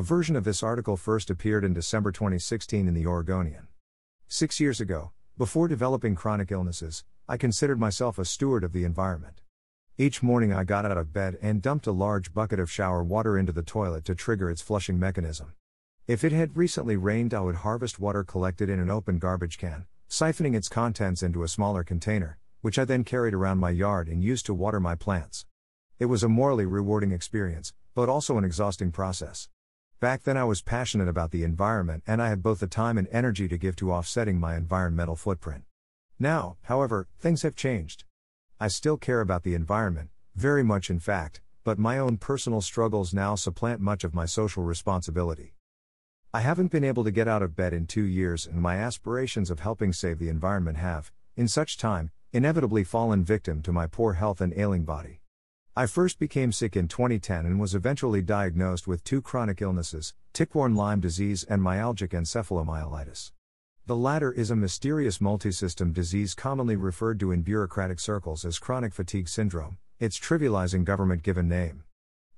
A version of this article first appeared in December 2016 in the Oregonian. Six years ago, before developing chronic illnesses, I considered myself a steward of the environment. Each morning I got out of bed and dumped a large bucket of shower water into the toilet to trigger its flushing mechanism. If it had recently rained, I would harvest water collected in an open garbage can, siphoning its contents into a smaller container, which I then carried around my yard and used to water my plants. It was a morally rewarding experience, but also an exhausting process. Back then, I was passionate about the environment and I had both the time and energy to give to offsetting my environmental footprint. Now, however, things have changed. I still care about the environment, very much in fact, but my own personal struggles now supplant much of my social responsibility. I haven't been able to get out of bed in two years, and my aspirations of helping save the environment have, in such time, inevitably fallen victim to my poor health and ailing body. I first became sick in 2010 and was eventually diagnosed with two chronic illnesses tick-borne Lyme disease and myalgic encephalomyelitis. The latter is a mysterious multisystem disease commonly referred to in bureaucratic circles as chronic fatigue syndrome, its trivializing government given name.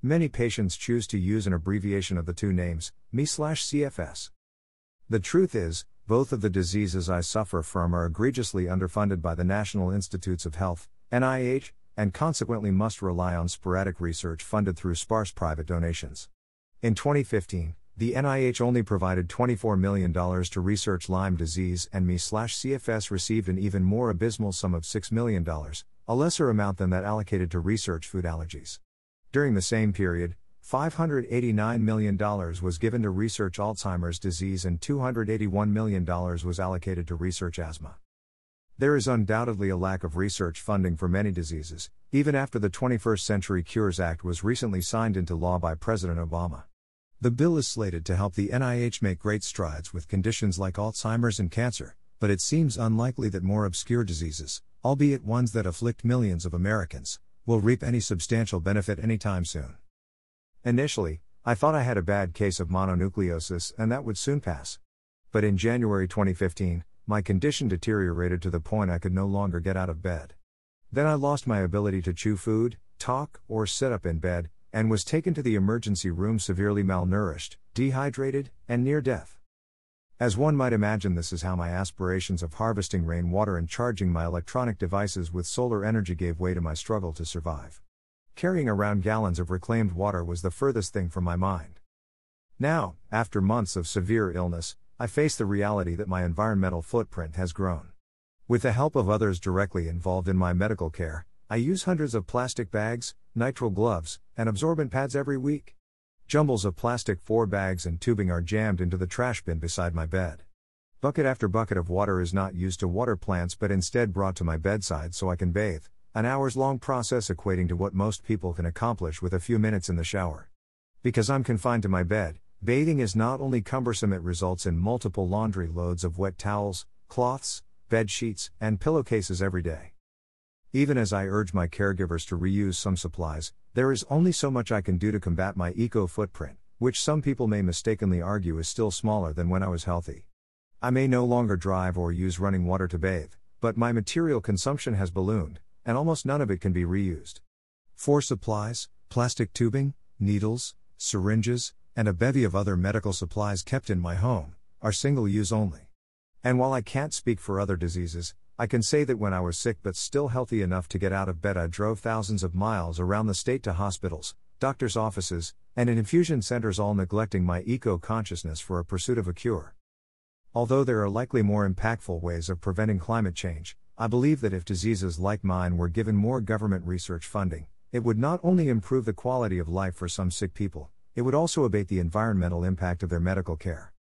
Many patients choose to use an abbreviation of the two names, ME/CFS. The truth is, both of the diseases I suffer from are egregiously underfunded by the National Institutes of Health, NIH, and consequently must rely on sporadic research funded through sparse private donations. In 2015, the NIH only provided $24 million to research Lyme disease, and ME/CFS received an even more abysmal sum of $6 million, a lesser amount than that allocated to research food allergies. During the same period, $589 million was given to research Alzheimer's disease and $281 million was allocated to research asthma. There is undoubtedly a lack of research funding for many diseases, even after the 21st Century Cures Act was recently signed into law by President Obama. The bill is slated to help the NIH make great strides with conditions like Alzheimer's and cancer, but it seems unlikely that more obscure diseases, albeit ones that afflict millions of Americans, will reap any substantial benefit anytime soon. Initially, I thought I had a bad case of mononucleosis and that would soon pass. But in January 2015, my condition deteriorated to the point I could no longer get out of bed. Then I lost my ability to chew food, talk, or sit up in bed, and was taken to the emergency room severely malnourished, dehydrated, and near death. As one might imagine, this is how my aspirations of harvesting rainwater and charging my electronic devices with solar energy gave way to my struggle to survive. Carrying around gallons of reclaimed water was the furthest thing from my mind. Now, after months of severe illness, I face the reality that my environmental footprint has grown. With the help of others directly involved in my medical care, I use hundreds of plastic bags, nitrile gloves, and absorbent pads every week. Jumbles of plastic 4 bags and tubing are jammed into the trash bin beside my bed. Bucket after bucket of water is not used to water plants but instead brought to my bedside so I can bathe, an hours long process equating to what most people can accomplish with a few minutes in the shower. Because I'm confined to my bed, Bathing is not only cumbersome, it results in multiple laundry loads of wet towels, cloths, bed sheets, and pillowcases every day. Even as I urge my caregivers to reuse some supplies, there is only so much I can do to combat my eco footprint, which some people may mistakenly argue is still smaller than when I was healthy. I may no longer drive or use running water to bathe, but my material consumption has ballooned, and almost none of it can be reused. For supplies, plastic tubing, needles, syringes, and a bevy of other medical supplies kept in my home, are single use only. And while I can't speak for other diseases, I can say that when I was sick but still healthy enough to get out of bed, I drove thousands of miles around the state to hospitals, doctors' offices, and in infusion centers, all neglecting my eco consciousness for a pursuit of a cure. Although there are likely more impactful ways of preventing climate change, I believe that if diseases like mine were given more government research funding, it would not only improve the quality of life for some sick people, it would also abate the environmental impact of their medical care.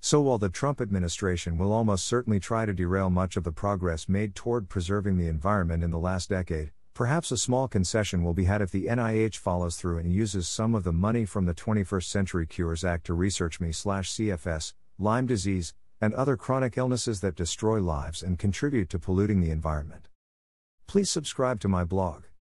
So while the Trump administration will almost certainly try to derail much of the progress made toward preserving the environment in the last decade, perhaps a small concession will be had if the NIH follows through and uses some of the money from the 21st Century Cures Act to research ME/CFS, Lyme disease, and other chronic illnesses that destroy lives and contribute to polluting the environment. Please subscribe to my blog.